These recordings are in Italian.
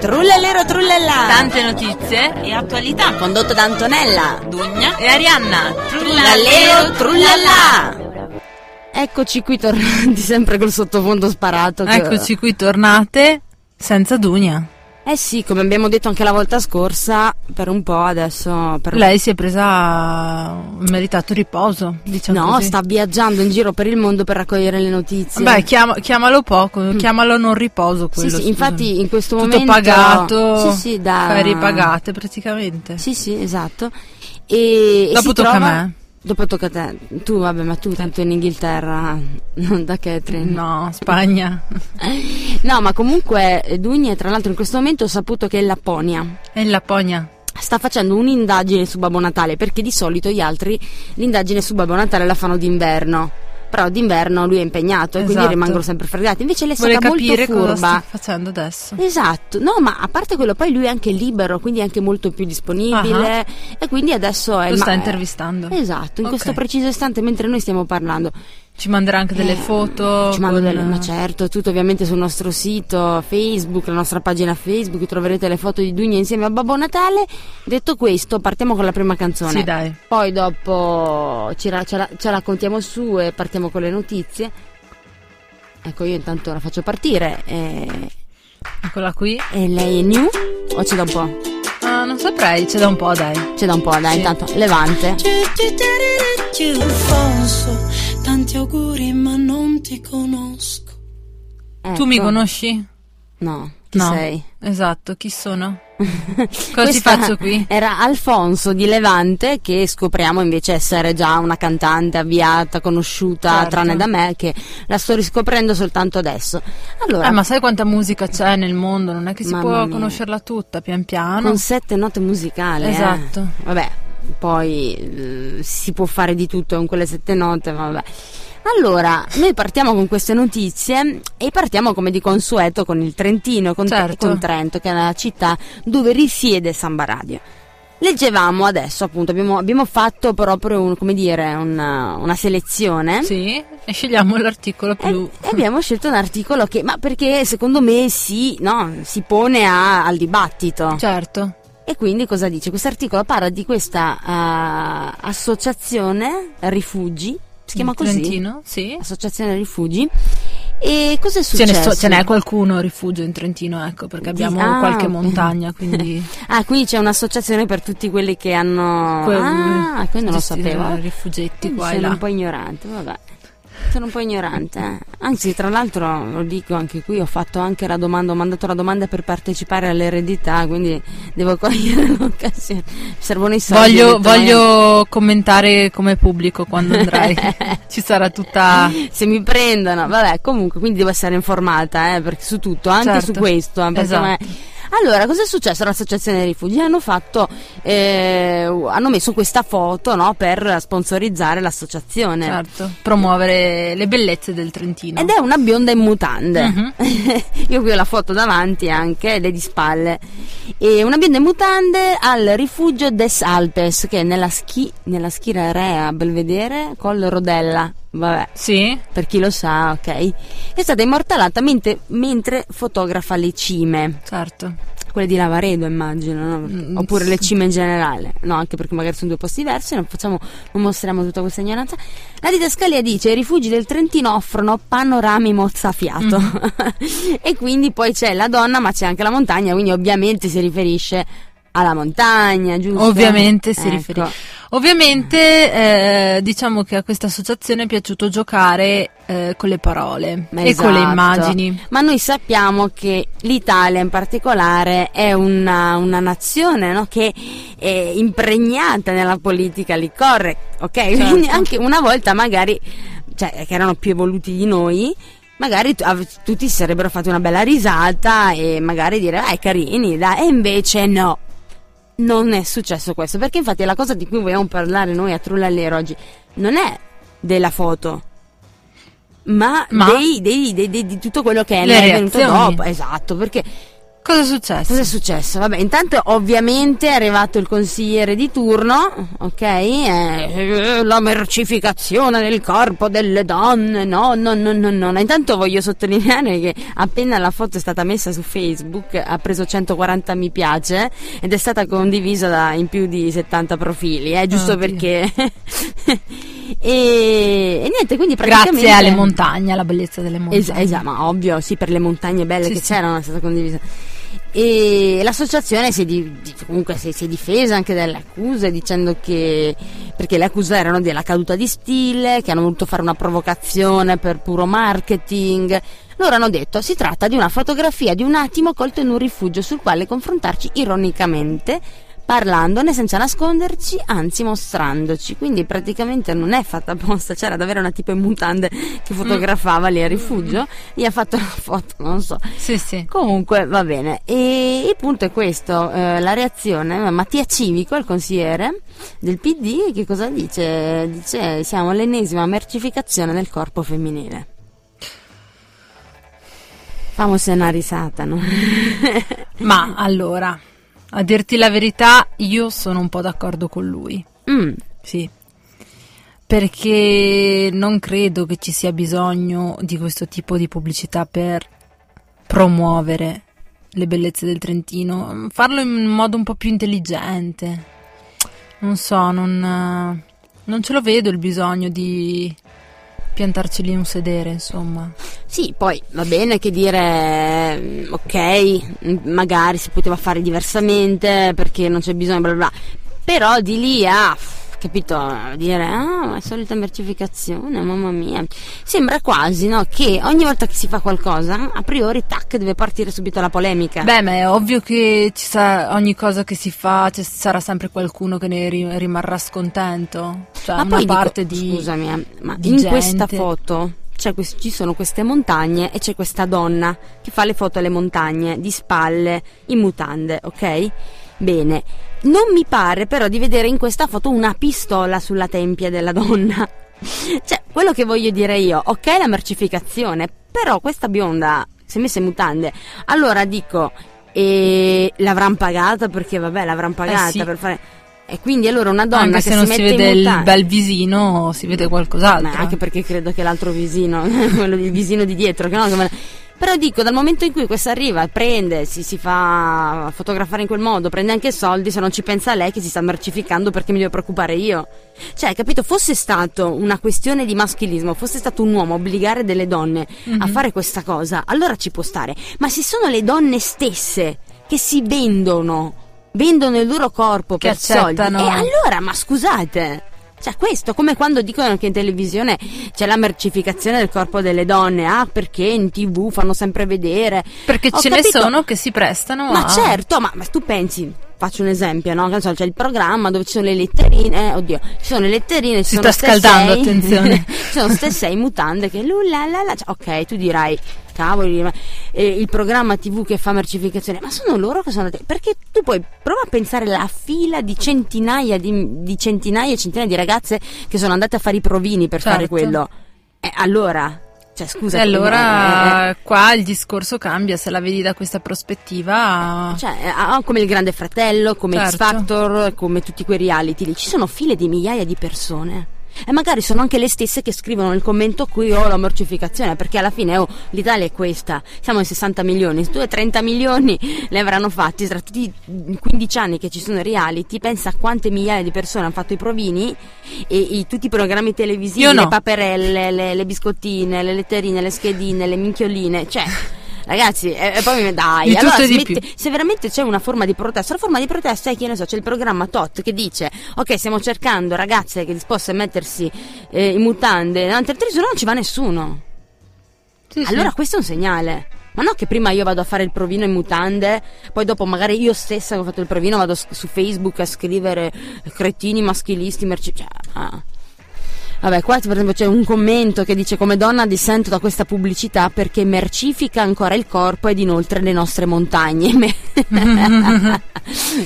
Trullallero trullallà Tante notizie e attualità. Condotto da Antonella. Dugna e Arianna. Trullallero trullallà Eccoci qui tornati sempre col sottofondo sparato che- Eccoci qui tornate senza Dugna Eh sì, come abbiamo detto anche la volta scorsa Per un po' adesso per... Lei si è presa un meritato riposo diciamo No, così. sta viaggiando in giro per il mondo per raccogliere le notizie Beh, chiama- chiamalo poco, chiamalo non riposo quello. Sì, sì, infatti in questo Tutto momento pagato, Sì, sì, da ferie pagate praticamente. Sì, sì, esatto. E, e Dopo si tocca a trova- me. Dopo tocca a te. Tu, vabbè, ma tu tanto in Inghilterra, non da Catherine. No, Spagna. No, ma comunque eh, Dugne, tra l'altro in questo momento ho saputo che è in Lapponia. E in Lapponia. Sta facendo un'indagine su Babbo Natale, perché di solito gli altri l'indagine su Babbo Natale la fanno d'inverno. Però d'inverno lui è impegnato e quindi Esatto. rimangono sempre fregati. Invece lei è Vuole stata molto capire cosa furba. sta facendo adesso. Esatto, no, ma a parte quello, poi lui è anche libero, quindi è anche molto più disponibile. E quindi adesso è. Lo ma- sta intervistando. Esatto, in Ok. questo preciso istante mentre noi stiamo parlando. Ci manderà anche delle Eh, foto. Ci mando con- delle, ma certo, tutto ovviamente sul nostro sito Facebook, la nostra pagina Facebook, troverete le foto di Dugna insieme a Babbo Natale. Detto questo, partiamo con la prima canzone. Sì, dai. Poi dopo ci ra- ce, la, ce la contiamo su e partiamo con le notizie. Ecco, io intanto la faccio partire. E, Eccola qui. e lei è new? O c'è da un po'? Ah, non saprei, c'è da un po', dai. C'è da un po', dai, Sì. intanto Levante. Alfonso, tanti auguri ma non ti conosco. Tu mi Ecco. conosci? No, chi no. sei? Esatto, chi sono? Cosa ci faccio qui? Era Alfonso di Levante che scopriamo invece essere già una cantante avviata, conosciuta, Certo. tranne da me che la sto riscoprendo soltanto adesso. Allora, Eh, ma sai quanta musica c'è nel mondo? Non è che si può mia. conoscerla tutta, pian piano. con sette note musicali. eh. Esatto. Vabbè, poi eh, si può fare di tutto con quelle sette note, vabbè. Allora, noi partiamo con queste notizie e partiamo come di consueto con il Trentino, con, Certo. con Trento, che è la città dove risiede Samba Radio. Leggevamo adesso, appunto, abbiamo, abbiamo fatto proprio un- come dire, una, una selezione. Sì, e scegliamo l'articolo più... e abbiamo scelto un articolo che, ma perché secondo me si, no, si pone a- al dibattito. Certo. E quindi cosa dice? Questo articolo parla di questa ah, associazione rifugi, si chiama così? Trentino? Sì. Associazione rifugi. E cosa è Ce successo? ne, so- ce n'è qualcuno rifugio in Trentino, ecco, perché abbiamo ah, qualche montagna, quindi... Ah, quindi c'è un'associazione per tutti quelli che hanno... Que- ah, quindi non lo sapevo. Rifugietti Quindi qua sono un po' ignorante, vabbè. Sono un po' ignorante. eh. Anzi, tra l'altro, lo dico anche qui, ho fatto anche la domanda, ho mandato la domanda per partecipare all'eredità, quindi devo cogliere l'occasione. Servono i soldi. Voglio, voglio commentare come pubblico quando andrai. Ci sarà tutta... Se mi prendono, vabbè, comunque, quindi devo essere informata, eh, perché su tutto, anche Certo. su questo. eh, perché Esatto. Allora, cosa è successo all'Associazione dei Rifugi? Hanno fatto, eh, hanno messo questa foto, no, per sponsorizzare l'associazione. Certo, promuovere le bellezze del Trentino. Ed è una bionda in mutande. Mhm. Io qui ho la foto davanti anche ed è di spalle. E una bionda in mutande al rifugio des Alpes, che è nella, schi, nella schiera Rea Belvedere col Rodella. Vabbè, Sì? per chi lo sa, ok. È stata immortalata mentre, mentre fotografa le cime. Certo. Quelle di Lavaredo, immagino, no? Mm, oppure le cime in generale, no? Anche perché magari sono due posti diversi, non, facciamo, non mostriamo tutta questa ignoranza. La didascalia dice: I rifugi del Trentino offrono panorami mozzafiato. Mm. e quindi poi c'è la donna, ma c'è anche la montagna, quindi ovviamente si riferisce alla montagna, giusto? Ovviamente si Ecco. riferisce. Ovviamente eh, diciamo che a questa associazione è piaciuto giocare eh, con le parole Ma e con le esatto. immagini. Ma noi sappiamo che l'Italia in particolare è una, una nazione no, che è impregnata nella politica lì correct, ok? Quindi anche una volta magari, cioè che erano più evoluti di noi, magari tu- av- tutti si sarebbero fatti una bella risata e magari dire, dai carini, dai, e invece no. Non è successo questo, perché infatti la cosa di cui vogliamo parlare noi a Trullallero oggi non è della foto, ma, Ma? dei- dei- dei- di tutto quello che è venuto dopo. Esatto, perché Cosa è successo? Cosa è successo? Vabbè, intanto ovviamente è arrivato il consigliere di turno, ok? Eh, la mercificazione del corpo delle donne, no, no, no, no, no. Intanto voglio sottolineare che appena la foto è stata messa su Facebook ha preso 140 mi piace ed è stata condivisa da, in più di 70 profili, eh, giusto Oh, perché... e, e niente, quindi praticamente... Grazie alle montagne, alla bellezza delle montagne. Es- esatto, ma ovvio, sì, per le montagne belle Sì, che sì. c'erano è stata condivisa. E l'associazione si è, di- comunque si, si è difesa anche dalle accuse dicendo che perché le accuse erano della caduta di stile, che hanno voluto fare una provocazione per puro marketing. Loro hanno detto si tratta di una fotografia di un attimo colto in un rifugio sul quale confrontarci ironicamente parlandone senza nasconderci, anzi mostrandoci. Quindi praticamente non è fatta apposta, c'era davvero una tipo in mutande che fotografava lì al rifugio, gli ha fatto una foto, non so. Sì, sì. Comunque va bene, e il punto è questo, eh, la reazione, Mattia Civico, il consigliere del PD, che cosa dice? Dice siamo all'ennesima mercificazione del corpo femminile. Famosi una risata, no? Ma allora, a dirti la verità, io sono un po' d'accordo con lui. Mm, Sì. Perché non credo che ci sia bisogno di questo tipo di pubblicità per promuovere le bellezze del Trentino. Farlo in modo un po' più intelligente. Non so, non, eh, non ce lo vedo il bisogno di piantarci lì un sedere, insomma. Sì, poi va bene che dire mm, ok, mm, magari si poteva fare diversamente perché non c'è bisogno, bla bla bla. Però di lì a capito, dire ah, è solita mercificazione, mamma mia. Sembra quasi, no, che ogni volta che si fa qualcosa, a priori tac deve partire subito la polemica. Beh, ma è ovvio che ci sa- ogni cosa che si fa ci sarà sempre qualcuno che ne ri- rimarrà scontento. Cioè, ma poi dico, parte di. scusami, eh, ma di in gente. questa foto c'è quest- ci sono queste montagne e c'è questa donna che fa le foto alle montagne di spalle in mutande, ok? Bene, non mi pare però di vedere in questa foto una pistola sulla tempia della donna. Cioè, quello che voglio dire io, ok la mercificazione, però questa bionda si è messa in mutande. Allora dico, e l'avranno pagata perché vabbè, l'avranno pagata Eh sì. per fare e quindi allora una donna Anche che se non si si vede il mutande bel visino, si vede qualcos'altro. ma anche perché credo che l'altro visino, quello del visino di dietro, che no, che me la- però dico, dal momento in cui questa arriva, prende, si, si fa fotografare in quel modo, prende anche soldi, se non ci pensa lei che si sta mercificando perché mi devo preoccupare io. Cioè, capito, fosse stato una questione di maschilismo, fosse stato un uomo obbligare delle donne a fare questa cosa, allora ci può stare. Ma se sono le donne stesse che si vendono, vendono il loro corpo Che per soldi, e accettano. allora, ma scusate. Cioè, questo, come quando dicono che in televisione c'è la mercificazione del corpo delle donne, ah, perché in tv fanno sempre vedere. Perché Ho ce capito. ne sono che si prestano Ma a. certo, ma, ma tu pensi, faccio un esempio, no? So, c'è il programma dove ci sono le letterine, eh, oddio, ci sono le letterine, ci Si sono sta scaldando, sei- attenzione. ci sono ste sei mutande che lulla la la, cioè, ok, tu dirai, cavoli, eh, il programma tv che fa mercificazione, ma sono loro che sono, perché tu puoi, prova a pensare la fila di centinaia di, di centinaia e centinaia di ragazze che sono andate a fare i provini per fare Certo. quello. E allora, cioè scusa, E eh, eh, allora qua il discorso cambia, se la vedi da questa prospettiva. Cioè, eh, ah, come il Grande Fratello, come X Certo. Factor, come tutti quei reality lì, ci sono file di migliaia di persone. E magari sono anche le stesse che scrivono nel commento qui ho la mercificazione, perché alla fine oh, l'Italia è questa, siamo in 60 milioni, se tu hai 30 milioni le avranno fatti tra tutti i 15 anni che ci sono i reality, pensa a quante migliaia di persone hanno fatto i provini e, i- tutti i programmi televisivi, no. le paperelle, le, le biscottine, le letterine, le schedine, le minchioline, cioè... Ragazzi, e, e poi mi dai, allora smetti- se veramente c'è una forma di protesta, la forma di protesta è che ne so, c'è il programma TOT che dice ok stiamo cercando ragazze che disposte a mettersi eh, in mutande davanti al televisore, non ci va nessuno. Sì, sì. Allora questo è un segnale. Ma no che prima io vado a fare il provino in mutande, poi dopo magari io stessa che ho fatto il provino vado su Facebook a scrivere cretini maschilisti, merci... cioè, ah. Vabbè, qua per esempio c'è un commento che dice come donna dissento da questa pubblicità perché mercifica ancora il corpo ed inoltre le nostre montagne.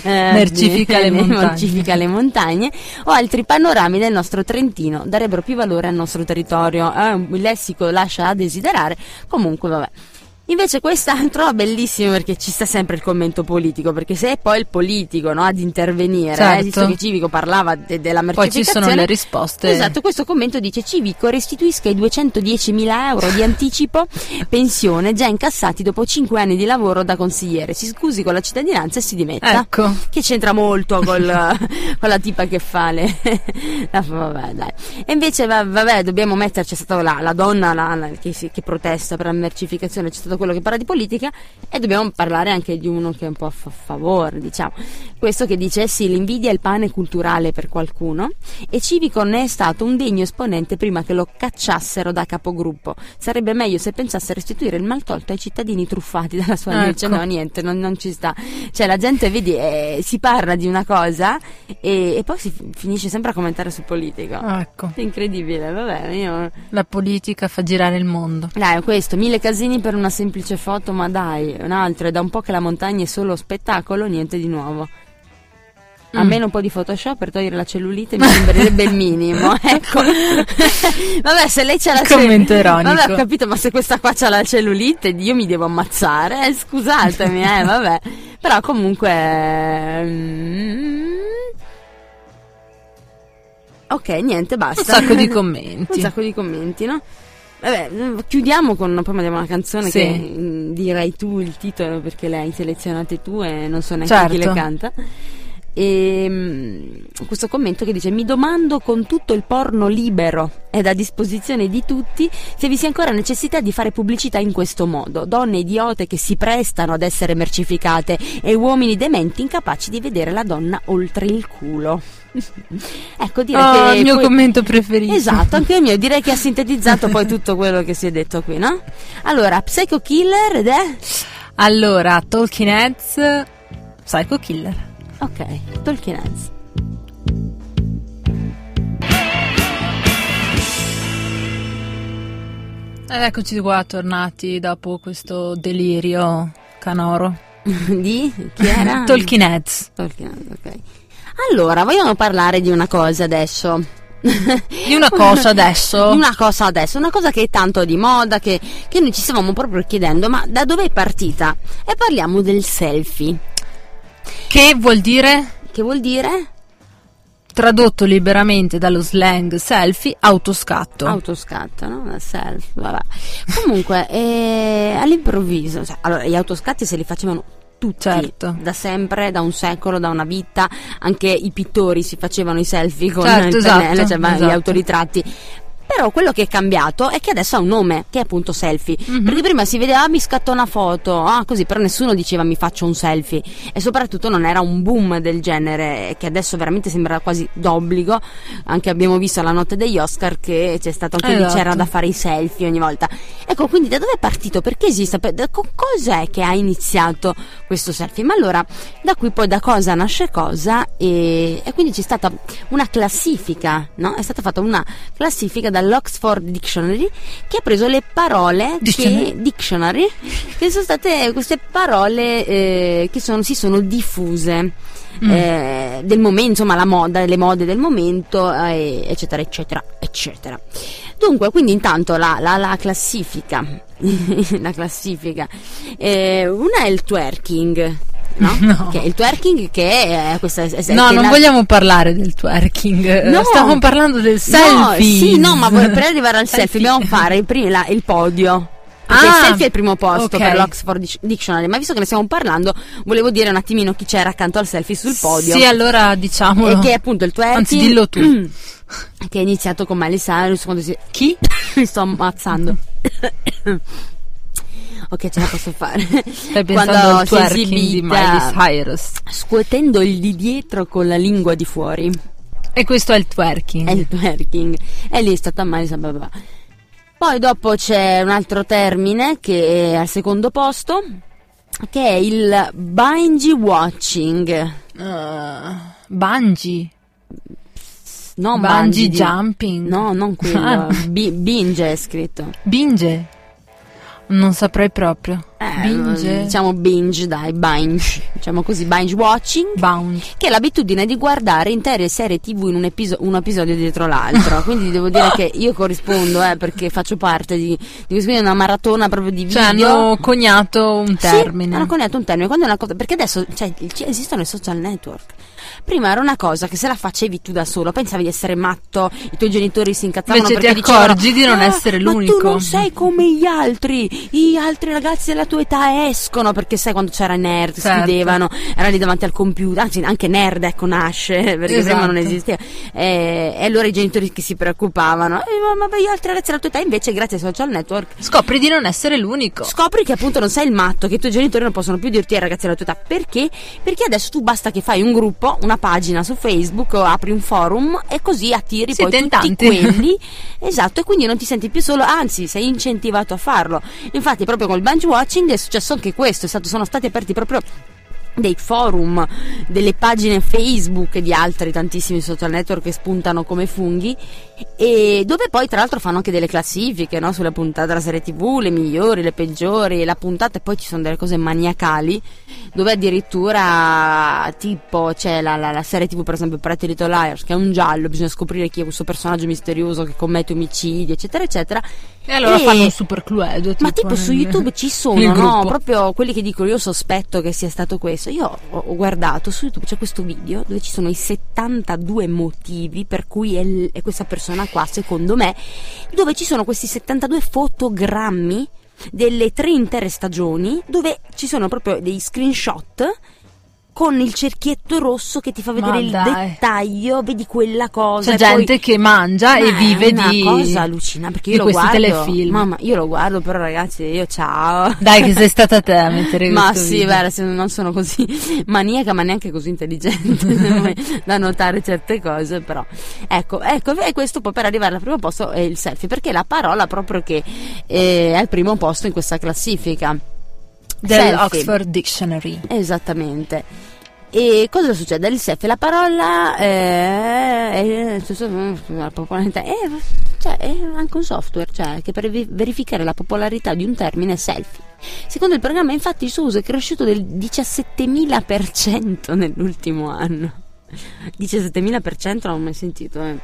Eh, Mercifica le montagne. Mercifica le montagne o altri panorami del nostro Trentino darebbero più valore al nostro territorio. Eh, il lessico lascia a desiderare. Comunque, vabbè. Invece quest'altro è bellissimo perché ci sta sempre il commento politico, perché se è poi il politico no, ad intervenire, Certo. eh, visto che Civico parlava de- della Poi mercificazione. ci sono le risposte. Esatto, questo commento dice Civico restituisca i 210.000 euro di anticipo pensione già incassati dopo 5 anni di lavoro da consigliere, si scusi con la cittadinanza e si dimetta. Ecco. Che c'entra molto col- con la tipa che fa le... vabbè, dai. E invece, va- vabbè, dobbiamo metterci, c'è stata la, la donna la- la- che, che protesta per la mercificazione, c'è stato quello che parla di politica e dobbiamo parlare anche di uno che è un po' a fa- favore, diciamo. Questo che dice, sì, l'invidia è il pane culturale per qualcuno e Civico ne è stato un degno esponente prima che lo cacciassero da capogruppo. Sarebbe meglio se pensasse a restituire il maltolto ai cittadini truffati dalla sua Ecco. No, niente, non, non ci sta. Cioè, la gente, vedi, eh, si parla di una cosa e, e poi si fi- finisce sempre a commentare sul politico. Ecco. È incredibile, vabbè, io... La politica fa girare il mondo. Dai, questo, mille casini per una semplice foto, ma dai, un altro, è da un po' che la montagna è solo spettacolo, niente di nuovo. Mm. Almeno un po' di Photoshop per togliere la cellulite mi sembrerebbe il minimo, ecco. Vabbè, se lei c'ha la ironico. Vabbè, ho capito, ma se questa qua c'ha la cellulite, io mi devo ammazzare, eh, scusatemi, eh, vabbè. Però comunque... mm, Ok, niente, basta. Un sacco di Un commenti. sacco di commenti, no? Vabbè, mm, chiudiamo con poi mandiamo una canzone Sì. che mm, dirai tu il titolo perché le hai selezionate tu e non so neanche chi le Certo. canta. E mm, questo commento che dice: Mi domando con tutto il porno libero ed a disposizione di tutti se vi sia ancora necessità di fare pubblicità in questo modo. Donne idiote che si prestano ad essere mercificate e uomini dementi incapaci di vedere la donna oltre il culo. Ecco, direi Oh, che il mio que- commento preferito. Esatto, anche il mio, direi che ha sintetizzato poi tutto quello che si è detto qui, no? Allora, Psycho Killer ed è... Allora, Talking Heads, Psycho Killer. Ok, Tolkien Heads. Ed eccoci qua, tornati dopo questo delirio canoro. Di? Chi era? Talking Heads. Tolkien Heads, ok. Allora, vogliamo parlare di una cosa adesso. Di una cosa adesso. Di una cosa adesso, una cosa che è tanto di moda, che, che noi ci stavamo proprio chiedendo, ma da dove è partita? E parliamo del selfie. Che vuol dire, Che vuol dire? tradotto liberamente dallo slang selfie, autoscatto. Autoscatto, no? La selfie, vabbè. Comunque, eh, all'improvviso, cioè, allora, gli autoscatti se li facevano tutti, Certo. da sempre, da un secolo, da una vita, anche i pittori si facevano i selfie con Certo, il pennello, esatto, cioè, ma gli esatto. autoritratti. Però quello che è cambiato è che adesso ha un nome, che è appunto selfie. Mhm. Perché prima si vedeva, ah, mi scatto una foto, ah, così, però nessuno diceva mi faccio un selfie. E soprattutto non era un boom del genere, che adesso veramente sembra quasi d'obbligo. Anche abbiamo visto alla notte degli Oscar che c'è stato anche lì, Esatto. c'era da fare i selfie ogni volta. Ecco, quindi da dove è partito? Perché esiste? Per- da co- cos'è che ha iniziato questo selfie? Ma allora, da qui poi da cosa nasce cosa e, e quindi c'è stata una classifica, no? È stata fatta una classifica dall'Oxford Dictionary che ha preso le parole Dictionary? che dictionary che sono state queste parole eh, che sono- si sono diffuse Mm. eh, del momento, insomma la moda, le mode del momento, eh, eccetera, eccetera, eccetera. Dunque, quindi intanto la, la- la classifica, la classifica, eh, una è il twerking. No? No. Che il twerking che è questa è- No, non la- vogliamo parlare del twerking. No. Stiamo parlando del No, selfie. sì, no, ma per arrivare al selfie dobbiamo fare il, pri- la- il podio. Perché Ah, il selfie è il primo posto ok. per l'Oxford Dic- Dictionary, ma visto che ne stiamo parlando, volevo dire un attimino chi c'era accanto al selfie sul podio. Sì, allora diciamolo. E che è appunto il twerking. Anzi, dillo tu. Che è iniziato con Miley Cyrus quando si... Chi? Mi sto ammazzando. Ok, ce la posso fare. Stai pensando Quando al twerking di Miley Cyrus. Scuotendo il di dietro con la lingua di fuori. E questo è il twerking. È il twerking. E lì è stata Miley Cyrus. Poi dopo c'è un altro termine che è al secondo posto, che è il binge watching. Uh, bungee. Non Bungee bungee jumping. No, non quello. Ah. Bi- binge è scritto. Binge. Non saprei proprio. Eh, Binge? diciamo binge, dai, binge, diciamo così, binge watching, Bound. che è l'abitudine di guardare intere serie tv in un, episo- un episodio dietro l'altro. Quindi devo dire che io corrispondo, eh, perché faccio parte di, di una maratona proprio di video. Cioè hanno coniato un termine. Sì, hanno coniato un termine. Quando è una cosa, perché adesso cioè, ci- esistono i social network. Prima era una cosa che se la facevi tu da solo, pensavi di essere matto, i tuoi genitori si incazzavano Invece perché ti accorgi dicevano, di non "Ah, essere Ma tu l'unico." non sei come gli altri, gli altri ragazzi della tua età escono perché sai quando c'era nerd, Certo. chiudevano, erano lì davanti al computer, anzi anche nerd ecco nasce perché prima non Esatto. esisteva. Eh, e allora i genitori che si preoccupavano, eh, ma, ma gli altri ragazzi della tua età invece grazie ai social network Scopri di non essere l'unico. Scopri che appunto non sei il matto, che i tuoi genitori non possono più dirti ai ragazzi della tua età. Perché? Perché adesso tu basta che fai un gruppo, una pagina su Facebook o apri un forum e così attiri Siete poi tutti tanti. quelli. esatto, e quindi non ti senti più solo, anzi sei incentivato a farlo. Infatti proprio col binge watching è successo anche questo, è stato- sono stati aperti proprio dei forum, delle pagine Facebook e di altri tantissimi social network che spuntano come funghi e dove poi tra l'altro fanno anche delle classifiche no? sulle puntate della serie tv, le migliori, le peggiori, la puntata e poi ci sono delle cose maniacali dove addirittura tipo c'è la, la- la serie tv per esempio Pretty Little Liars che è un giallo, bisogna scoprire chi è questo personaggio misterioso che commette omicidi eccetera eccetera E allora E- fanno un super cluedo. ma tipo su YouTube ci sono, no? Proprio quelli che dicono io sospetto che sia stato questo. Io ho, ho guardato su YouTube c'è questo video dove ci sono i 72 motivi per cui è, è questa persona qua, secondo me, dove ci sono questi 72 fotogrammi delle tre intere stagioni dove ci sono proprio dei screenshot con il cerchietto rosso che ti fa Ma vedere il dettaglio, vedi quella cosa. C'è e poi- gente che mangia e ma vive è una di cosa allucinante perché io lo questi guardo telefilm. mamma io lo guardo però ragazzi io ciao Dai che sei stata te a mettere ma questo sì, video. beh, adesso non sono così maniaca, ma neanche così intelligente da notare certe cose, però. Ecco, ecco, e questo poi per arrivare al primo posto è il selfie, perché è la parola proprio che eh, è al primo posto in questa classifica. Dell'Oxford Dictionary. Esattamente. E cosa succede? Il selfie, la parola eh, è, la popolarità è, cioè, è anche un software cioè, che per verificare la popolarità di un termine è selfie. Secondo il programma, infatti, il suo uso è cresciuto del 17.000% nell'ultimo anno. 17.000% non l'ho mai sentito, eh.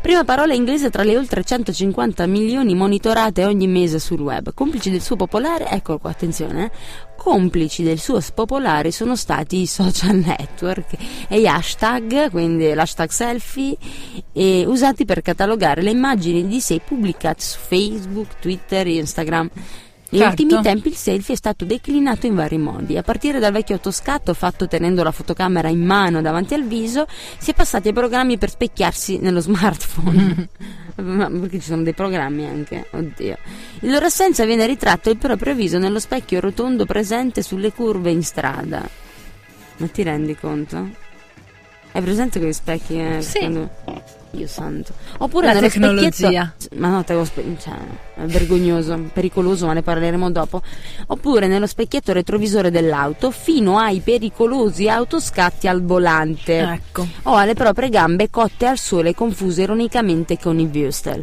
Prima parola inglese tra le oltre 150 milioni monitorate ogni mese sul web. Complici del suo popolare, ecco qua, attenzione, eh, complici del suo spopolare sono stati i social network e gli hashtag, quindi l'hashtag selfie, eh, usati per catalogare le immagini di sé pubblicate su Facebook, Twitter, Instagram. Negli Certo. ultimi tempi il selfie è stato declinato in vari modi. A partire dal vecchio autoscatto fatto tenendo la fotocamera in mano davanti al viso, si è passati ai programmi per specchiarsi nello smartphone. Ma perché ci sono dei programmi anche, oddio. In loro assenza viene ritratto il proprio viso nello specchio rotondo presente sulle curve in strada. Ma ti rendi conto? Hai presente quegli specchi? eh, Sì. quando- Dio santo. Oppure La nello tecnologia. specchietto- Ma no, te lo spe- cioè, è vergognoso, pericoloso, ma ne parleremo dopo. Oppure nello specchietto retrovisore dell'auto, fino ai pericolosi autoscatti al volante. Ecco. O alle proprie gambe cotte al sole confuse ironicamente con i Wüstel.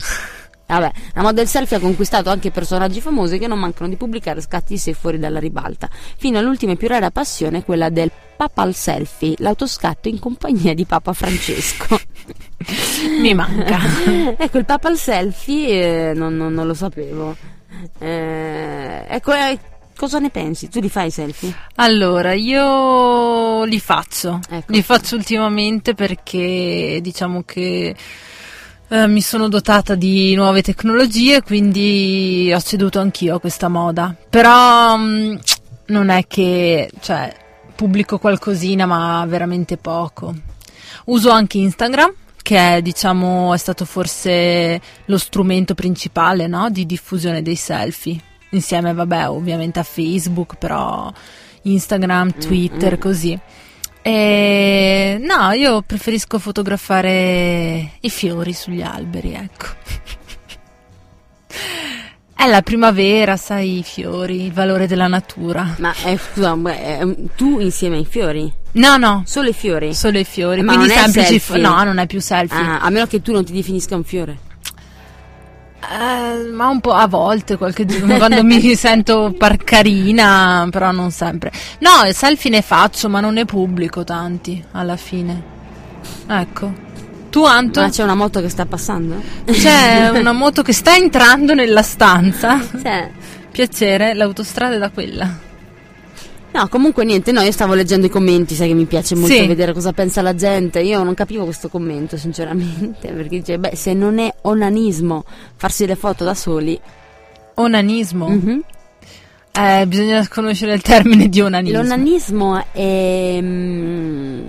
Vabbè, la moda del selfie ha conquistato anche personaggi famosi che non mancano di pubblicare scatti di sé fuori dalla ribalta, fino all'ultima e più rara passione, quella del papal selfie, l'autoscatto in compagnia di Papa Francesco. Mi manca. ecco, il papal selfie eh, non, non- non lo sapevo. Eh, ecco, eh, cosa ne pensi? Tu li fai i selfie? Allora, io li faccio. Ecco. Li faccio ultimamente perché diciamo che eh, mi sono dotata di nuove tecnologie, quindi ho ceduto anch'io a questa moda. Però mm, non è che, cioè, pubblico qualcosina, ma veramente poco. Uso anche Instagram, che è, diciamo, è stato forse lo strumento principale, no, di diffusione dei selfie. Insieme, vabbè, ovviamente a Facebook, però Instagram, Twitter, mm. così. E no, io preferisco fotografare i fiori sugli alberi, ecco. È la primavera, sai, i fiori, il valore della natura. Ma eh, scusa, tu insieme ai fiori? No, no, Solo i fiori? solo i fiori. Ma quindi semplici fo- No, non è più selfie. Ah, a meno che tu non ti definisca un fiore. Eh, ma un po' a volte, qualche giorno, quando mi sento par carina, però non sempre. No, selfie ne faccio, ma non ne pubblico tanti alla fine. Ecco. Tu Anto? Ma c'è una moto che sta passando? C'è una moto che sta entrando nella stanza. Sì. Piacere, l'autostrada è da quella. No, comunque niente, no, io stavo leggendo i commenti, sai che mi piace molto Sì. vedere cosa pensa la gente. Io non capivo questo commento, sinceramente, perché dice, beh, se non è onanismo farsi le foto da soli, Onanismo. mhm. Eh, bisogna conoscere il termine di onanismo. l'onanismo è, mm,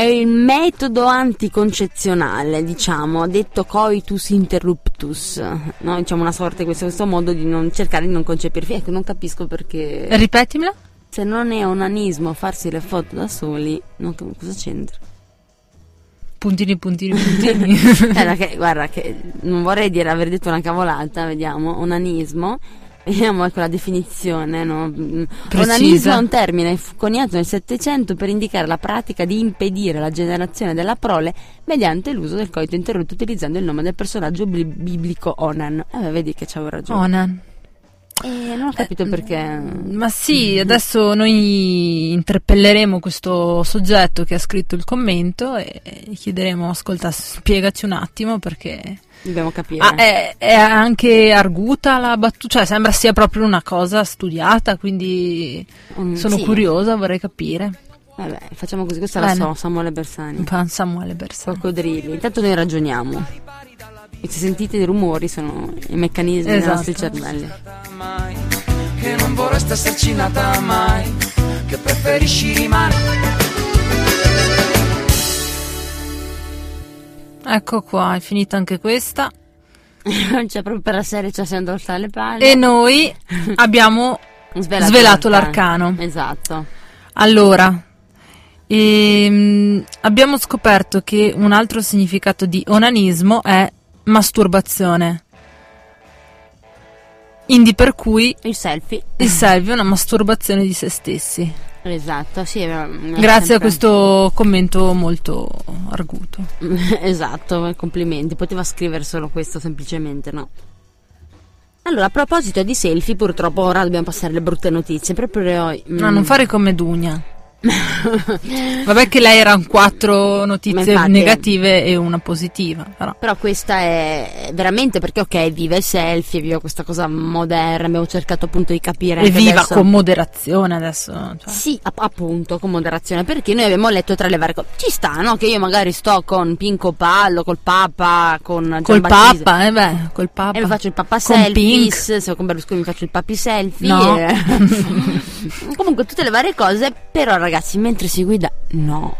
è il metodo anticoncezionale, diciamo, detto coitus interruptus, no? diciamo una sorta di questo, questo modo di non cercare di non concepire figli. Ecco, non capisco perché... Ripetimela. Se non è onanismo farsi le foto da soli, non cosa c'entra? Puntini, puntini, puntini. Guarda che, guarda che non vorrei dire aver detto una cavolata, vediamo, onanismo. Vediamo ecco la definizione, no? Mm. Onanismo è un termine coniato nel Settecento per indicare la pratica di impedire la generazione della prole mediante l'uso del coito interrotto utilizzando il nome del personaggio bli- biblico Onan. Eh, vedi che c'avevo ragione. Onan. E non ho capito perché. Ma sì, adesso noi interpelleremo questo soggetto che ha scritto il commento e chiederemo, ascolta, spiegaci un attimo perché... Dobbiamo capire. Ah, è, è anche arguta la battuta, cioè sembra sia proprio una cosa studiata, quindi Mm, sono sì. curiosa, vorrei capire. Vabbè, facciamo così. Questa Bene. la so, Samuele Bersani. Samuele Bersani. Coccodrilli. Intanto noi ragioniamo. E se sentite i rumori sono i meccanismi dei Esatto. nostri cervelli. Che non vorresti esserci nata mai Che preferisci rimanere Ecco qua, è finita anche questa. cioè, proprio per la serie ci siamo dorsa le palle. E noi abbiamo svelato l'arcano. Esatto. Allora, ehm, abbiamo scoperto che un altro significato di onanismo è masturbazione. Indi per cui Il selfie. il selfie è una masturbazione di se stessi. Esatto, sì. Grazie a sempre- questo commento molto arguto. esatto, complimenti. Poteva scrivere solo questo semplicemente, no? Allora, a proposito di selfie, purtroppo ora dobbiamo passare le brutte notizie. Proprio. mm, No, non fare come Dunia. Vabbè che lei erano quattro notizie infatti- negative e una positiva, però. Però questa è veramente perché, ok, viva il selfie, viva questa cosa moderna. Abbiamo cercato appunto di capire. E viva adesso- con moderazione adesso. cioè. Sì, app- appunto, con moderazione, perché noi abbiamo letto tra le varie cose. Ci sta, no? Che io magari sto con Pinco Pallo, col Papa, con Col. Papa, eh beh, col Papa. E mi faccio il Papa Con selfie, Pink. se con Berlusconi mi faccio il papi selfie. No. e- Comunque tutte le varie cose, però ragazzi, mentre si guida, no.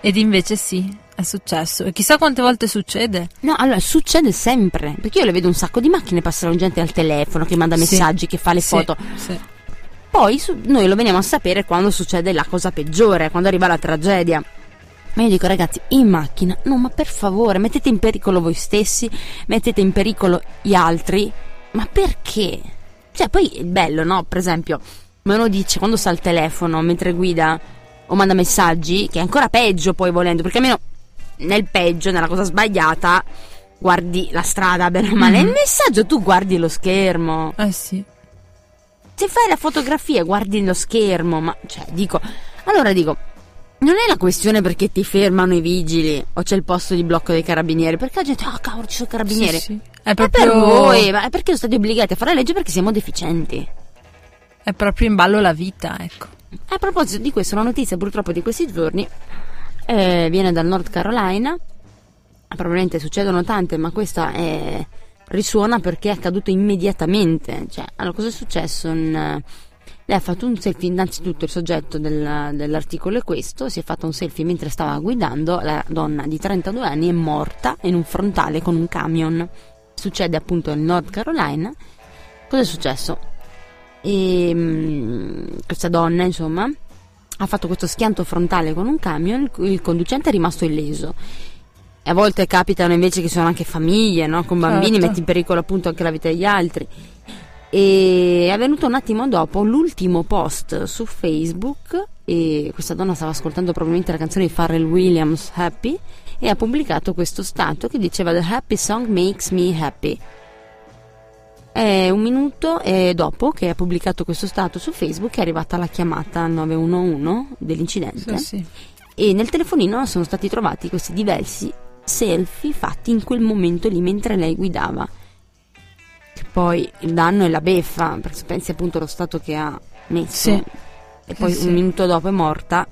Ed invece sì, è successo. E chissà quante volte succede. No, allora succede sempre, perché io le vedo un sacco di macchine, passano gente al telefono, che manda Sì. messaggi, che fa le Sì, foto. sì. Poi su- noi lo veniamo a sapere quando succede la cosa peggiore, quando arriva la tragedia. Ma io dico ragazzi, in macchina, no ma per favore, mettete in pericolo voi stessi, mettete in pericolo gli altri, ma perché? Cioè poi è bello, no? Per esempio, ma uno dice quando sta al telefono mentre guida o manda messaggi, che è ancora peggio poi volendo, perché almeno nel peggio, nella cosa sbagliata, guardi la strada bene o male, Mhm. il messaggio tu guardi lo schermo. Eh sì. Se fai la fotografia guardi lo schermo, ma cioè dico, allora dico, non è la questione perché ti fermano i vigili o c'è il posto di blocco dei carabinieri, perché la gente, ah cavolo, ci sono carabinieri. Sì, sì. È È proprio, per voi, ma è perché sono stati obbligati a fare la legge perché siamo deficienti. È proprio in ballo la vita, ecco. A proposito di questo, una notizia purtroppo di questi giorni eh, viene dal North Carolina. Probabilmente succedono tante, ma questa è- risuona perché è accaduto immediatamente. Cioè, allora, cosa è successo? In- lei ha fatto un selfie, innanzitutto il soggetto del- dell'articolo è questo, si è fatto un selfie mentre stava guidando, la donna di 32 anni è morta in un frontale con un camion. Succede appunto nel North Carolina. Cosa è successo? E, mm, questa donna, insomma, ha fatto questo schianto frontale con un camion, il, conducente è rimasto illeso. E a volte capitano invece che sono anche famiglie, no? Con bambini, Certo. metti in pericolo appunto anche la vita degli altri. E è venuto un attimo dopo l'ultimo post su Facebook e questa donna stava ascoltando probabilmente la canzone di Pharrell Williams Happy e ha pubblicato questo stato che diceva The happy song makes me happy. È un minuto dopo che ha pubblicato questo stato su Facebook è arrivata la chiamata 911 dell'incidente Sì, sì. e nel telefonino sono stati trovati questi diversi selfie fatti in quel momento lì mentre lei guidava. Che poi il danno è la beffa, perché pensi appunto allo stato che ha messo Sì. e poi Sì, sì. un minuto dopo è morta.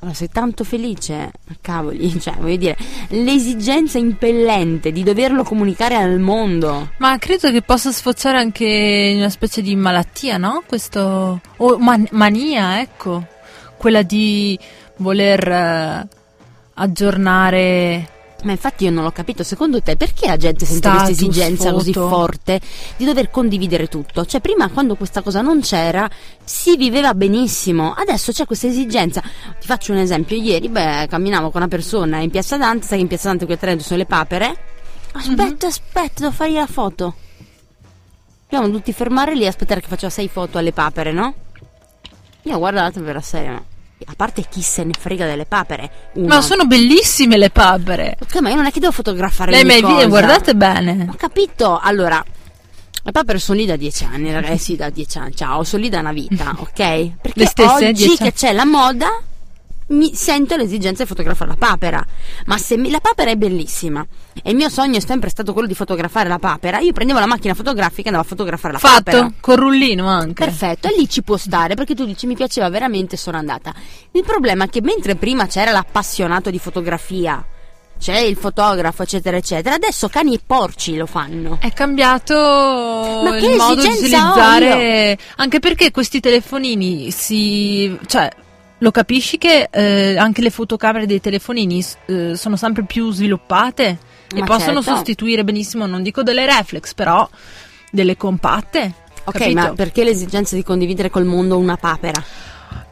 Allora, sei tanto felice, cavoli, cioè, voglio dire, l'esigenza impellente di doverlo comunicare al mondo. Ma credo che possa sfociare anche in una specie di malattia, no? Questo. O man- mania, ecco. Quella di voler eh, aggiornare. Ma infatti io non l'ho capito, secondo te perché la gente sente questa Status, esigenza così foto. forte di dover condividere tutto? Cioè prima quando questa cosa non c'era si viveva benissimo, adesso c'è questa esigenza. Ti faccio un esempio, ieri beh, camminavo con una persona in Piazza Dante, sai che in Piazza Dante quel treno ci sono le papere? Aspetta, aspetta, devo fargli la foto. Dobbiamo tutti fermare lì e aspettare che faccia sei foto alle papere, no? Io ho guardato per la serie, ma a parte chi se ne frega delle papere. Uno. Ma sono bellissime le papere. Ok, ma io non è che devo fotografare mai cosa. vede, guardate bene. Ho capito. Allora, le papere sono lì da dieci anni, ragazzi, da dieci anni. Ciao, sono lì da una vita, ok? Perché Le stesse oggi che c'è la moda, mi sento l'esigenza di fotografare la papera. Ma se mi- la papera è bellissima e il mio sogno è sempre stato quello di fotografare la papera, io prendevo la macchina fotografica e andavo a fotografare la papera. Fatto, col rullino anche. Perfetto, e lì ci può stare perché tu dici mi piaceva veramente, sono andata. Il problema è che mentre prima c'era l'appassionato di fotografia, c'è il fotografo, eccetera, eccetera, adesso cani e porci lo fanno. È cambiato Ma il modo di utilizzare. Anche perché questi telefonini si. cioè. Lo capisci che eh, anche le fotocamere dei telefonini eh, sono sempre più sviluppate e Ma possono certo. sostituire benissimo, non dico delle reflex, però delle compatte. Ok, capito? ma perché l'esigenza di condividere col mondo una papera?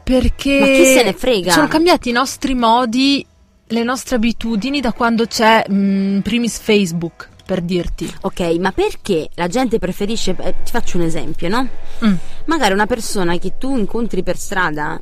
Perché Ma chi se ne frega? sono cambiati i nostri modi, le nostre abitudini da quando c'è mm, primis Facebook, per dirti. Ok, ma perché la gente preferisce. eh, ti faccio un esempio, no? Mm. Magari una persona che tu incontri per strada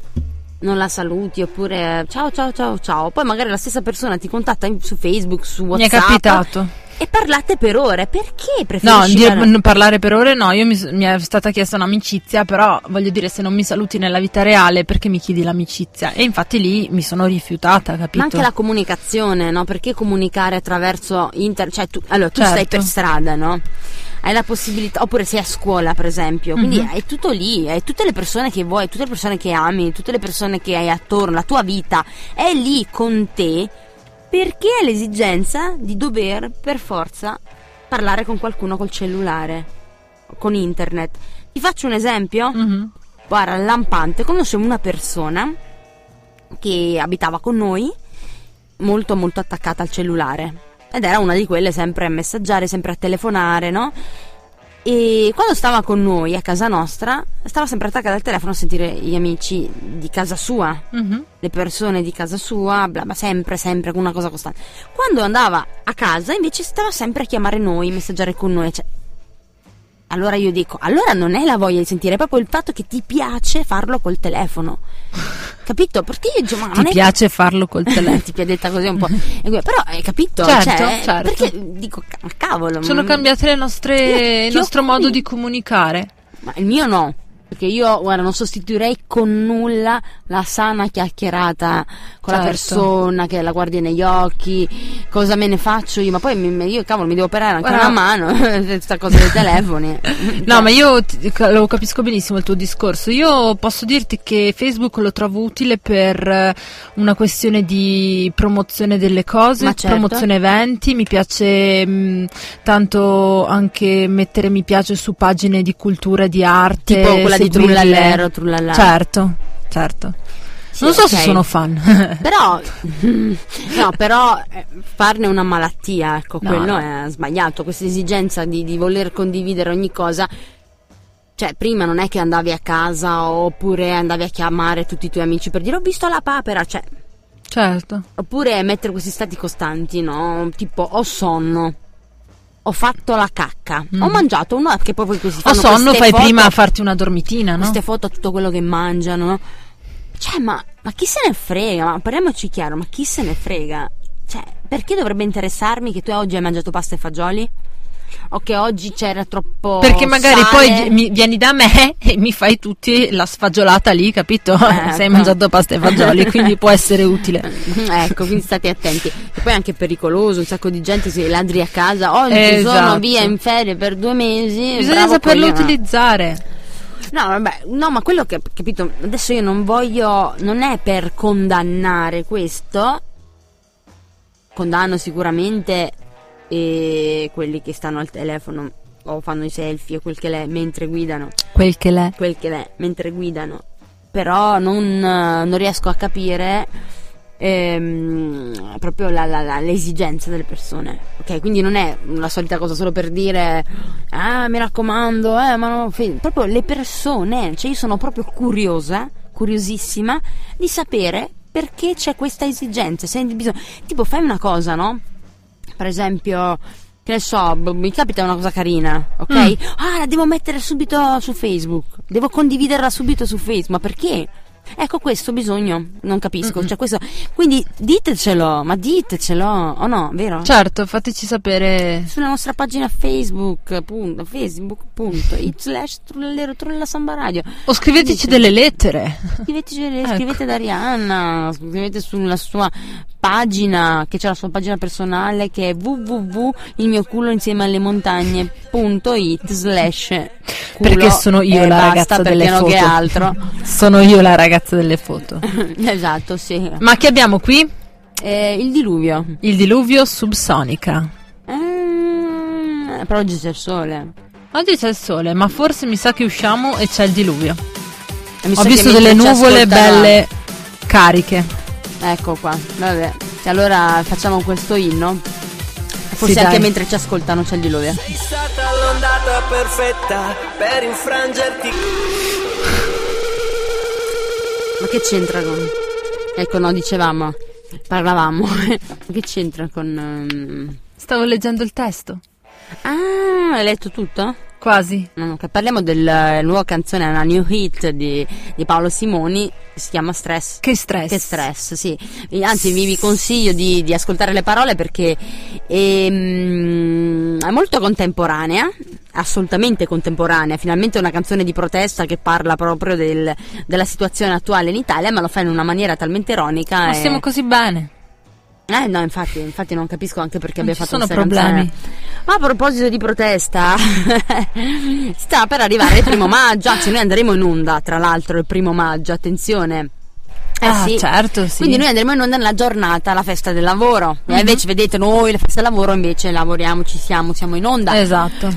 non la saluti oppure ciao ciao ciao ciao, poi magari la stessa persona ti contatta su Facebook, su Mi è WhatsApp capitato. E parlate per ore. Perché No, preferisci di- parlare- n- parlare per ore no, io mi, mi è stata chiesta un'amicizia, però voglio dire se non mi saluti nella vita reale perché mi chiedi l'amicizia? E infatti lì mi sono rifiutata, capito? Ma anche la comunicazione, no? Perché comunicare attraverso internet? Cioè, tu, allora, tu Certo. stai per strada, no? Hai la possibilità, oppure sei a scuola, per esempio, quindi Mhm. hai tutto lì, hai tutte le persone che vuoi, tutte le persone che ami, tutte le persone che hai attorno, la tua vita è lì con te perché hai l'esigenza di dover per forza parlare con qualcuno col cellulare, con internet. Ti faccio un esempio? Mhm. Guarda, lampante, conoscevo una persona che abitava con noi, molto molto attaccata al cellulare. Ed era una di quelle sempre a messaggiare, sempre a telefonare, no? E quando stava con noi a casa nostra, stava sempre attaccata al telefono a sentire gli amici di casa sua, Mhm. le persone di casa sua, bla, bla, sempre, sempre, con una cosa costante. Quando andava a casa, invece, stava sempre a chiamare noi, messaggiare con noi. Cioè, allora io dico, allora non è la voglia di sentire, è proprio il fatto che ti piace farlo col telefono. Capito? Perché io dico, ma Ti piace farlo col telefono? ti è detta così un po'. Però hai capito? Certo, cioè, certo. Perché dico, ca- cavolo. Sono mm, cambiate le nostre, il nostro modo di comunicare. Ma il mio no. Perché io, guarda, non sostituirei con nulla la sana chiacchierata con la Certo. persona che la guardi negli occhi, cosa me ne faccio io, ma poi mi- io, cavolo, mi devo operare anche Guarda- una mano, questa cosa dei telefoni. No, ma io ti- lo capisco benissimo il tuo discorso. Io posso dirti che Facebook lo trovo utile per eh, una questione di promozione delle cose, certo. promozione eventi. Mi piace mh, tanto anche mettere mi piace su pagine di cultura di arte. Tipo quella di seguirle. Trullallero, Trullallà. Certo, certo. Sì, non so se ok. sono fan. Però, no, però eh, farne una malattia, ecco, No, quello no. è sbagliato. Questa esigenza di, di voler condividere ogni cosa. Cioè, prima non è che andavi a casa oppure andavi a chiamare tutti i tuoi amici per dire ho visto la papera, cioè, certo. oppure mettere questi stati costanti, no? Tipo ho sonno, ho fatto la cacca, ho mangiato uno che poi poi si Mm. Ho fanno sonno, fai foto- prima a farti una dormitina, no? queste foto a tutto quello che mangiano. no? Cioè, ma, ma chi se ne frega? Ma parliamoci chiaro, ma chi se ne frega? Cioè, perché dovrebbe interessarmi che tu oggi hai mangiato pasta e fagioli? O che oggi c'era troppo Perché magari sale? poi mi- vieni da me e mi fai tutti la sfagiolata lì, capito? Ecco. Se hai mangiato pasta e fagioli, quindi può essere utile. ecco, quindi state attenti. E poi è anche pericoloso, un sacco di gente si ladri a casa. Oggi sono Esatto. via in ferie per due mesi. Bisogna saperlo utilizzare. No, vabbè, no, ma quello che capito, adesso io non voglio, non è per condannare questo, condanno sicuramente eh, quelli che stanno al telefono o fanno i selfie o quel che l'è mentre guidano, Quel che l'è. quel che l'è mentre guidano, però non, non riesco a capire ehm, proprio la, la- la- le esigenze delle persone, ok? Quindi non è la solita cosa solo per dire, ah mi raccomando, eh, ma no, fe-". proprio le persone, cioè io sono proprio curiosa, curiosissima di sapere perché c'è questa esigenza, se hai bisogno, tipo fai una cosa, no? Per esempio, che ne so, mi capita una cosa carina, ok? Mm. Ah, la devo mettere subito su Facebook, devo condividerla subito su Facebook, ma perché? Ecco questo bisogno, non capisco, cioè questo, quindi ditecelo, ma ditecelo, o no, vero? Certo, fateci sapere. Sulla nostra pagina Facebook, punto, facebook.it slash trullero trulla samba radio. O scriveteci delle lettere. Scriveteci, Ecco. scrivete ad Arianna, scrivete sulla sua pagina, che c'è la sua pagina personale che è www il mio culo insieme alle montagne.it slash Perché sono io la ragazza delle foto. che altro. Sono io la ragazza delle foto. esatto, sì. Ma che abbiamo qui? Eh, il diluvio. Il diluvio subsonica. Mm, però oggi c'è il sole. Oggi c'è il sole, ma forse mi sa che usciamo e c'è il diluvio. Ho visto delle nuvole ascoltano- belle cariche. Ecco qua, vabbè. E allora facciamo questo inno. Forse Sì, anche dai. mentre ci ascoltano c'è il diluvio. Sei stata l'ondata perfetta per infrangerti. Ma che c'entra con... Ecco, no, dicevamo, parlavamo. Ma che c'entra con... ehm, Stavo leggendo il testo. Ah, hai letto tutto? Quasi. Parliamo della nuova canzone, una new hit di, di Paolo Simoni, si chiama Stress. Che stress. Che stress, sì. Anzi, vi, vi consiglio di, di ascoltare le parole perché ehm, è molto contemporanea, assolutamente contemporanea. Finalmente è una canzone di protesta che parla proprio del- della situazione attuale in Italia, ma lo fa in una maniera talmente ironica. Ma e- stiamo così bene. Eh no, infatti, infatti non capisco anche perché Non abbia ci fatto sono problemi. Ma a proposito di protesta, sta per arrivare il primo maggio, anzi noi andremo in onda, tra l'altro, il primo maggio, attenzione. Eh Ah, sì. certo, sì. Quindi noi andremo in onda nella giornata, la festa del lavoro. Mhm. E invece vedete noi, la festa del lavoro, invece lavoriamo, ci siamo, siamo in onda. Esatto.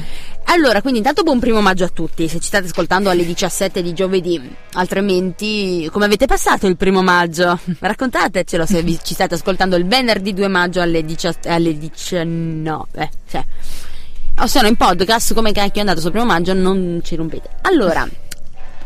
Allora, quindi intanto buon primo maggio a tutti, se ci state ascoltando alle 17 di giovedì, altrimenti come avete passato il primo maggio? Raccontatecelo se vi- ci state ascoltando il venerdì 2 maggio alle, 17 alle 19, cioè. O se no in podcast, come cacchio è andato sul primo maggio, non ci rompete. Allora,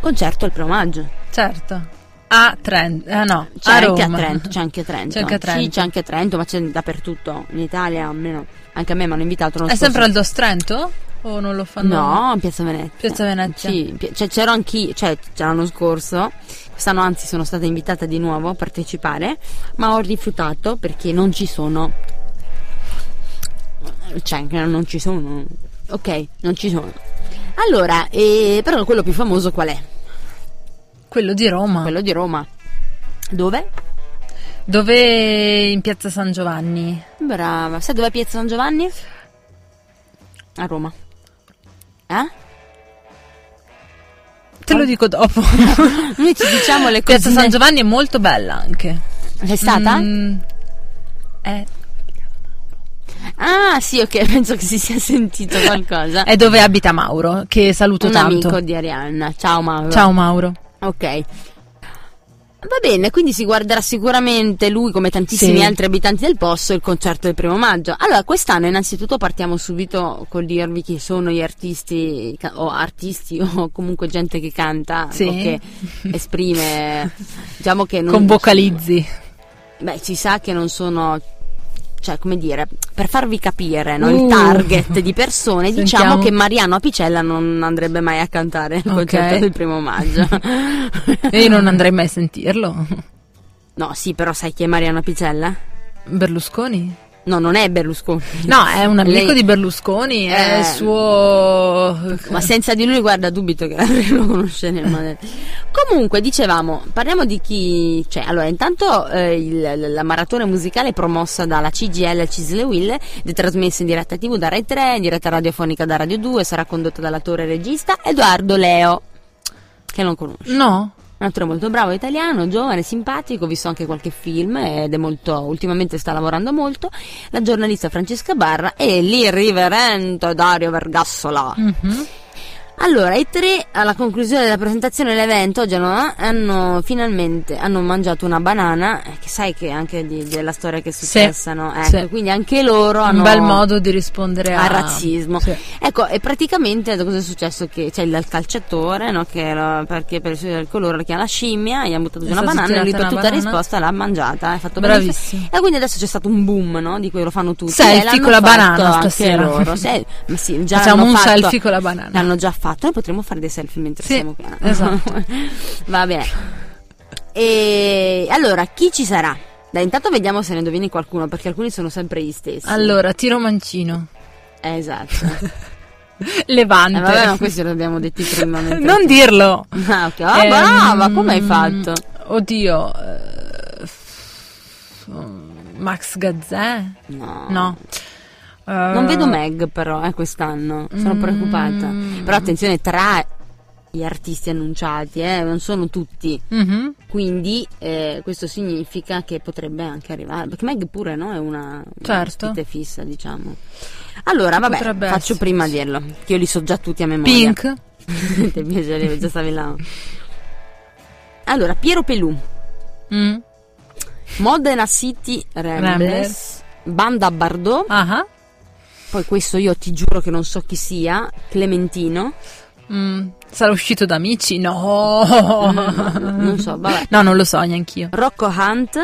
concerto il primo maggio. Certo. A Trento. Ah no, C'è a anche Roma. a Trento, c'è anche a Trento. C'è anche a Trento. Sì, c'è anche a Trento, ma c'è dappertutto, in Italia almeno. Anche a me mi hanno invitato. È sempre al Dos Trento? O non lo fanno? No, in Piazza Venezia. Piazza Venezia. Sì, cioè, c'ero anch'io, cioè c'era l'anno scorso, quest'anno anzi sono stata invitata di nuovo a partecipare, ma ho rifiutato perché non ci sono. Cioè, non ci sono. Ok, non ci sono. Allora, eh, però quello più famoso qual è? Quello di Roma. Quello di Roma. Dove? Dove in piazza San Giovanni? Brava. Sai dove è Piazza San Giovanni? A Roma. Eh? Te lo dico dopo. Noi ci diciamo le cose. Piazza San Giovanni è molto bella anche. Sei stata? Mm, eh, Ah, sì, ok, penso che si sia sentito qualcosa. è dove abita Mauro, che saluto un tanto. amico di Arianna. Ciao Mauro. Ciao Mauro. Ok. Va bene, quindi si guarderà sicuramente lui, come tantissimi Sì. altri abitanti del posto, il concerto del primo maggio. Allora, quest'anno innanzitutto partiamo subito col dirvi chi sono gli artisti, o artisti, o comunque gente che canta, Sì. o che esprime, diciamo che non... Con vocalizzi. Beh, si sa che non sono cioè come dire, per farvi capire no, il Uh. target di persone, diciamo che Mariano Apicella non andrebbe mai a cantare il Ok. concerto del primo maggio. E io non andrei mai a sentirlo. no, sì, però sai chi è Mariano Apicella? Berlusconi? No, non è Berlusconi. No, è un amico Lei- di Berlusconi, è Eh. il suo... Ma senza di lui, guarda, dubito che lo conosceremo. Comunque, dicevamo, parliamo di chi. Cioè, allora, intanto eh, il- la maratona musicale promossa dalla CGL Cisle Will, è trasmessa in diretta TV da Rai 3, in diretta radiofonica da Radio 2, sarà condotta dall'attore e regista Edoardo Leo, che non conosco. No? Un attore molto bravo, italiano, giovane, simpatico, visto anche qualche film ed è molto, ultimamente sta lavorando molto. La giornalista Francesca Barra e l'irriverente Dario Vergassola. Mhm. Allora, i tre alla conclusione della presentazione dell'evento a Genova hanno finalmente hanno mangiato una banana, eh, che sai che anche di- della storia che è Sì, successa, no? Ecco, sì. quindi anche loro hanno Un bel modo di rispondere a... al razzismo. Sì. Ecco, e praticamente cosa è successo? Che c'è il calciatore, no? Che era- perché per il colore la chiama la scimmia, gli ha buttato giù È una banana e lui per tutta banana. risposta l'ha mangiata, ha fatto Bravissimo. E quindi adesso c'è stato un boom, no? Di cui lo fanno tutti. Selfie con la banana stasera. loro. Sì, ma sì, già Facciamo un fatto. selfie con la banana. L'hanno già fatto, noi potremmo fare dei selfie mentre Sì, siamo qui. esatto. Va bene. E allora, chi ci sarà? Dai, intanto vediamo se ne indovini qualcuno, perché alcuni sono sempre gli stessi. Allora, tiro mancino. Eh, esatto. Levante. Eh, vabbè, ma questi l'abbiamo detti prima. non dirlo. Ah, ok. Ah, Ehm, brava, come hai fatto? Oddio. eh, Max Gazzè? No. No. Non Eh, vedo Meg però, eh, quest'anno. Sono Mm. preoccupata. Però attenzione, tra gli artisti annunciati, eh, non sono tutti. mhm. Quindi eh, questo significa che potrebbe anche arrivare. Perché Meg pure, no? È una, una Certo. ospite fissa, diciamo. Allora, vabbè, Potrebbe faccio essere, prima a dirlo. Che io li so già tutti a memoria. Pink? Ti piacerebbe, già stavi là. Allora, Piero Pelù. Mm. Modena City Ramblers, Ramblers. Banda Bardot, Ah, poi questo io ti giuro che non so chi sia, Clementino, mm. Sarà uscito da amici? No. non so, vabbè. No, non lo so neanch'io. Rocco Hunt,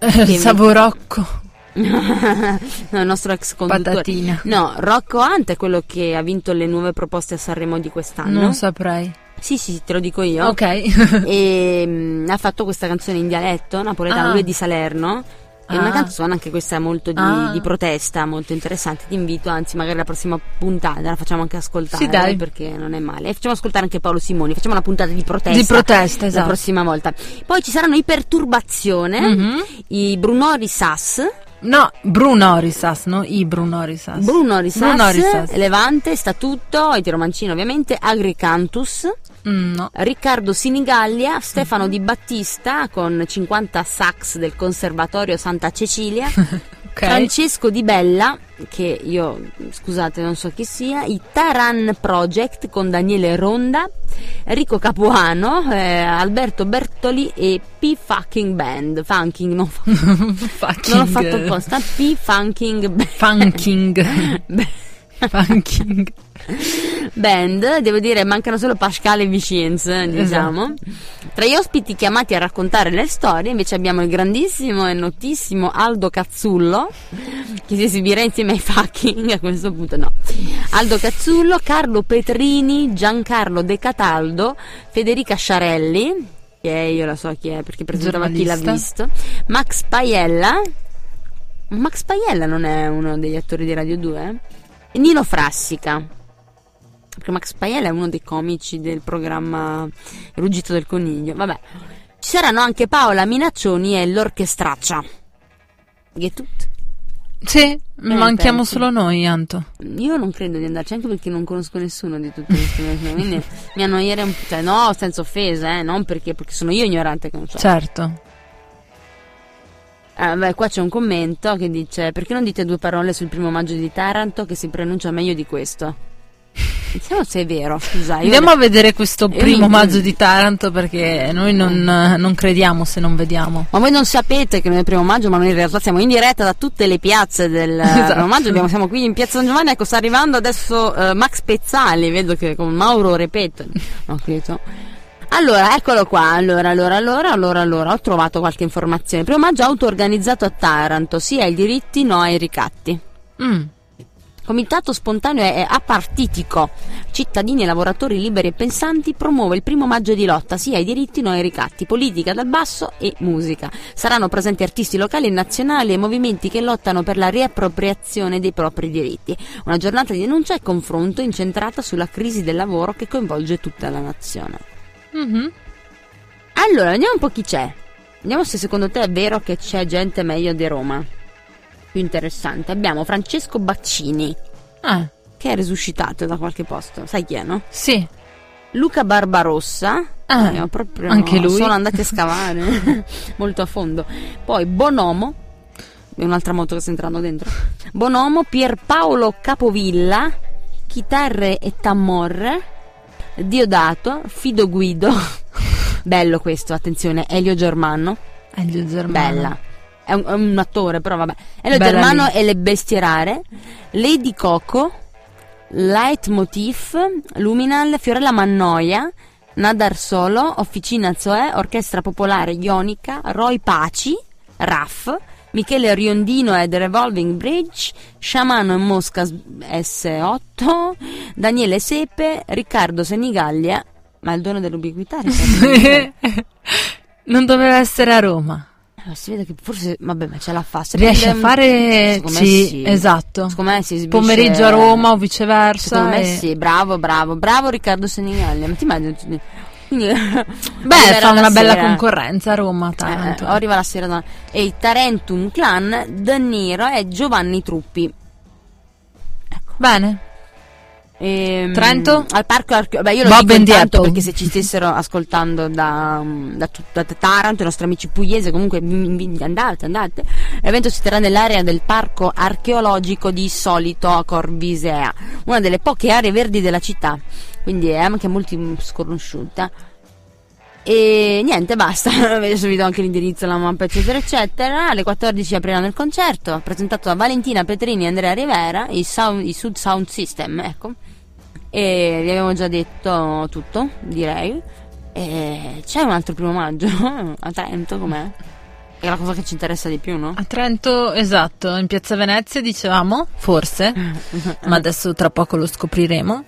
Eh, Che- Savorocco. no, il nostro ex conduttore. Patatina. No, Rocco Hunt è quello che ha vinto le nuove proposte a Sanremo di quest'anno. Non saprei. Sì, sì, te lo dico io. Ok. E mm, ha fatto questa canzone in dialetto napoletano, Ah. lui è di Salerno. È una Ah. canzone anche questa molto di, Ah. di protesta, molto interessante. Ti invito, anzi, magari la prossima puntata la facciamo anche ascoltare Sì, dai. perché non è male. E facciamo ascoltare anche Paolo Simoni. Facciamo una puntata di protesta. Di protesta, La esatto. prossima volta. Poi ci saranno i Perturbazione, Mhm. i Brunori Sass, No, Bruno Risas, no? I Bruno Risas. Bruno Risas, Bruno Risas. Levante, Statuto, i Tiromancino ovviamente, Agricantus, Mm, no. Riccardo Sinigallia, Stefano Di Battista con 50 sax del Conservatorio Santa Cecilia, Ok. Francesco Di Bella, che io scusate non so chi sia, i Taran Project con Daniele Ronda, Enrico Capuano, eh, Alberto Bertoli e P Fucking Band, Funking, non, Fucking. non ho fatto apposta, P Funking Band. Funking. Funking. Band, devo dire, mancano solo Pascal e Vicenza, diciamo. Tra gli ospiti chiamati a raccontare le storie, invece abbiamo il grandissimo e notissimo Aldo Cazzullo, che si esibirà insieme ai fucking a questo punto, no. Aldo Cazzullo, Carlo Petrini, Giancarlo De Cataldo, Federica Sciarelli, che io la so chi è perché presentava chi l'ha visto, Max Paiella. Max Paiella non è uno degli attori di Radio 2? E Nino Frassica. Perché Max Paiella è uno dei comici del programma Ruggito del Coniglio. Vabbè. Ci saranno anche Paola Minaccioni e l'orchestraccia. Che tutto. Sì, manchiamo pensi? solo noi, Anto. Io non credo di andarci anche perché non conosco nessuno di tutte queste persone. Quindi mi annoierei un po'. Cioè, no, senza offesa, eh, non perché, perché sono io ignorante che non so. Certo. Ah, beh, qua c'è un commento che dice: Perché non dite due parole sul primo maggio di Taranto che si pronuncia meglio di questo? Vediamo se è vero, scusa. Andiamo a vedere questo primo mi- maggio di Taranto perché noi non, non crediamo se non vediamo. Ma voi non sapete che noi è il primo maggio, ma noi in realtà siamo in diretta da tutte le piazze del Esatto. primo maggio. Abbiamo- siamo qui in piazza San Giovanni. Ecco, sta arrivando adesso eh, Max Pezzali. Vedo che con Mauro Repeto. No, credo. Allora, eccolo qua. Allora, allora, allora, allora, allora, ho trovato qualche informazione. Primo maggio auto-organizzato a Taranto, sia ai diritti, no ai ricatti. Mm. Comitato spontaneo e apartitico, cittadini e lavoratori liberi e pensanti, promuove il primo maggio di lotta sia ai diritti no ai ricatti, politica dal basso e musica. Saranno presenti artisti locali e nazionali e movimenti che lottano per la riappropriazione dei propri diritti. Una giornata di denuncia e confronto incentrata sulla crisi del lavoro che coinvolge tutta la nazione. Mhm. Allora, vediamo un po' chi c'è. Vediamo se secondo te è vero che c'è gente meglio di Roma. Più interessante. Abbiamo Francesco Baccini, Ah, che è risuscitato da qualche posto. Sai chi è, no? sì. Luca Barbarossa. Ah, proprio, anche lui. Sono andati a scavare molto a fondo. Poi Bonomo. È un'altra moto che sta entrando dentro. Bonomo, Pierpaolo Capovilla, Chitarre e Tammorre, Diodato, Fido Guido. Bello questo, attenzione, Elio Germano. Elio Germano. Bella. È un, è un attore, però vabbè. Elio Bella Germano lì. e le bestie rare. Lady Coco. Leitmotiv. Luminal. Fiorella Mannoia. Nadar Solo. Officina Zoe. Orchestra Popolare Ionica. Roy Paci. Raff. Michele Riondino e The Revolving Bridge. Sciamano e Mosca S8. Daniele Sepe. Riccardo Senigallia. Ma il dono dell'ubiquità, non doveva essere a Roma. Eh, Si vede che forse, vabbè, ma ce la fa. Se Riesce a fare... Me Sì, sì. esatto. Secondo me si esibisce- Pomeriggio a Roma o viceversa. Secondo me e- sì, bravo, bravo, bravo Riccardo Senigallia. Ma ti immagini? Quindi, Beh, fa una la bella sera. concorrenza a Roma, Eh, Taranto. arriva la sera da... E i Tarentum Clan, Daniro e Giovanni Truppi. Bene. Ehm, Trento? Al parco archeo- Beh, io lo Bob dico Apple. perché se ci stessero ascoltando da, da, da Taranto, i nostri amici pugliesi, comunque andate, andate. L'evento si terrà nell'area del parco archeologico di Solito a Corvisea, una delle poche aree verdi della città, quindi è anche molto sconosciuta. E niente, basta. Adesso vi do anche l'indirizzo, la mappa, eccetera, eccetera. Alle 14 apriranno il concerto, presentato da Valentina Petrini e Andrea Rivera, i, sound, i Sud Sound System, ecco. E vi avevo già detto tutto, direi. E c'è un altro primo maggio a Trento, com'è? È la cosa che ci interessa di più, no? A Trento, esatto, in Piazza Venezia dicevamo, forse, ma adesso tra poco lo scopriremo,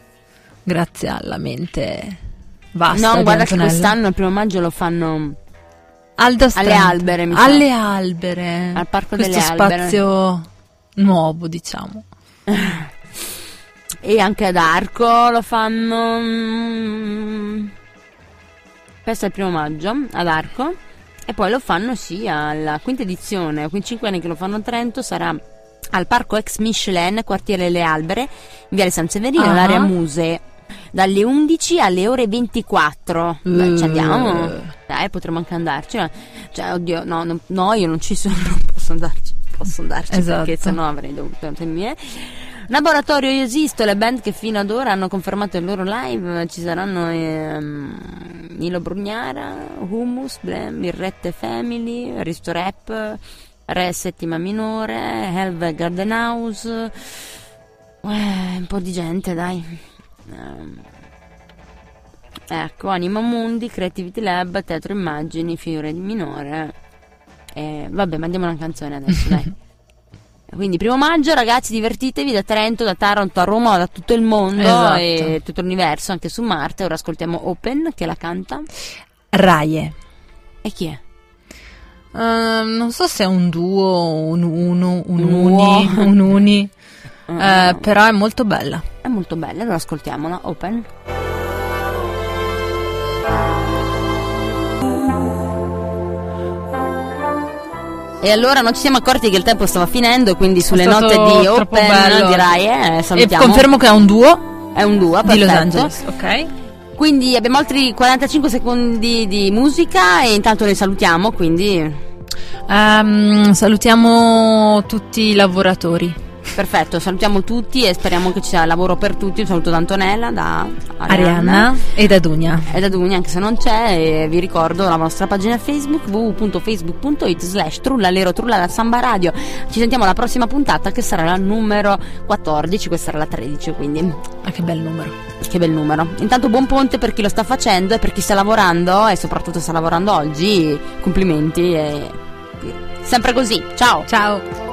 grazie alla mente vasta no, guarda che quest'anno il primo maggio lo fanno Alda alle. Albere, mi. Alle Albere. Al Parco Questo delle Albere. spazio nuovo, diciamo. E anche ad Arco lo fanno. mm, Questo è il primo maggio ad Arco. E poi lo fanno sì alla quinta edizione. Quindi 5 anni che lo fanno a Trento sarà al parco ex Michelin, quartiere Le Albere, in Viale San Severino, Ah. l'area musee. Dalle 11 alle ore 24. Beh, ci andiamo. Dai, potremmo anche andarci. Cioè, oddio, no, no, no, io non ci sono, non posso andarci. Posso andarci Esatto. perché sennò avrei dovuto. eh. Laboratorio Io Esisto, le band che fino ad ora hanno confermato il loro live, ci saranno ehm, Nilo Brugnara, Hummus, Blem, Mirrette Family, Risto Rap, Re Settima Minore, Helve Garden House, eh, un po' di gente dai. Ehm, ecco, Anima Mundi, Creativity Lab, Teatro Immagini, Fiore di Minore. Eh, vabbè, mandiamo una canzone adesso, dai. Quindi primo maggio ragazzi divertitevi da Trento, da Taranto a Roma, da tutto il mondo Esatto. e tutto l'universo, anche su Marte. Ora ascoltiamo Open che la canta. Raie. E chi è? Ehm, non so se è un duo, un uno, un Un uni, uo. un uni, Ah, eh, però è molto bella. È molto bella, allora ascoltiamola. Open. E allora non ci siamo accorti che il tempo stava finendo, quindi sulle note di Open bello. direi, eh, E salutiamo. confermo che è un duo È un duo, di Los perfetto. Angeles, ok? Quindi abbiamo altri 45 secondi di musica e intanto noi salutiamo, quindi Ehm, salutiamo tutti i lavoratori. Perfetto, salutiamo tutti e speriamo che ci sia lavoro per tutti. Un saluto da Antonella, da Arianna, Arianna e da Dunia. e da Dunia anche se non c'è e vi ricordo la nostra pagina Facebook www.facebook.it slash trullalero trullala samba radio ci sentiamo alla prossima puntata che sarà la numero 14 questa sarà la 13 quindi Ah, che bel numero. che bel numero intanto buon ponte per chi lo sta facendo e per chi sta lavorando e soprattutto sta lavorando oggi complimenti e sempre così ciao Ciao.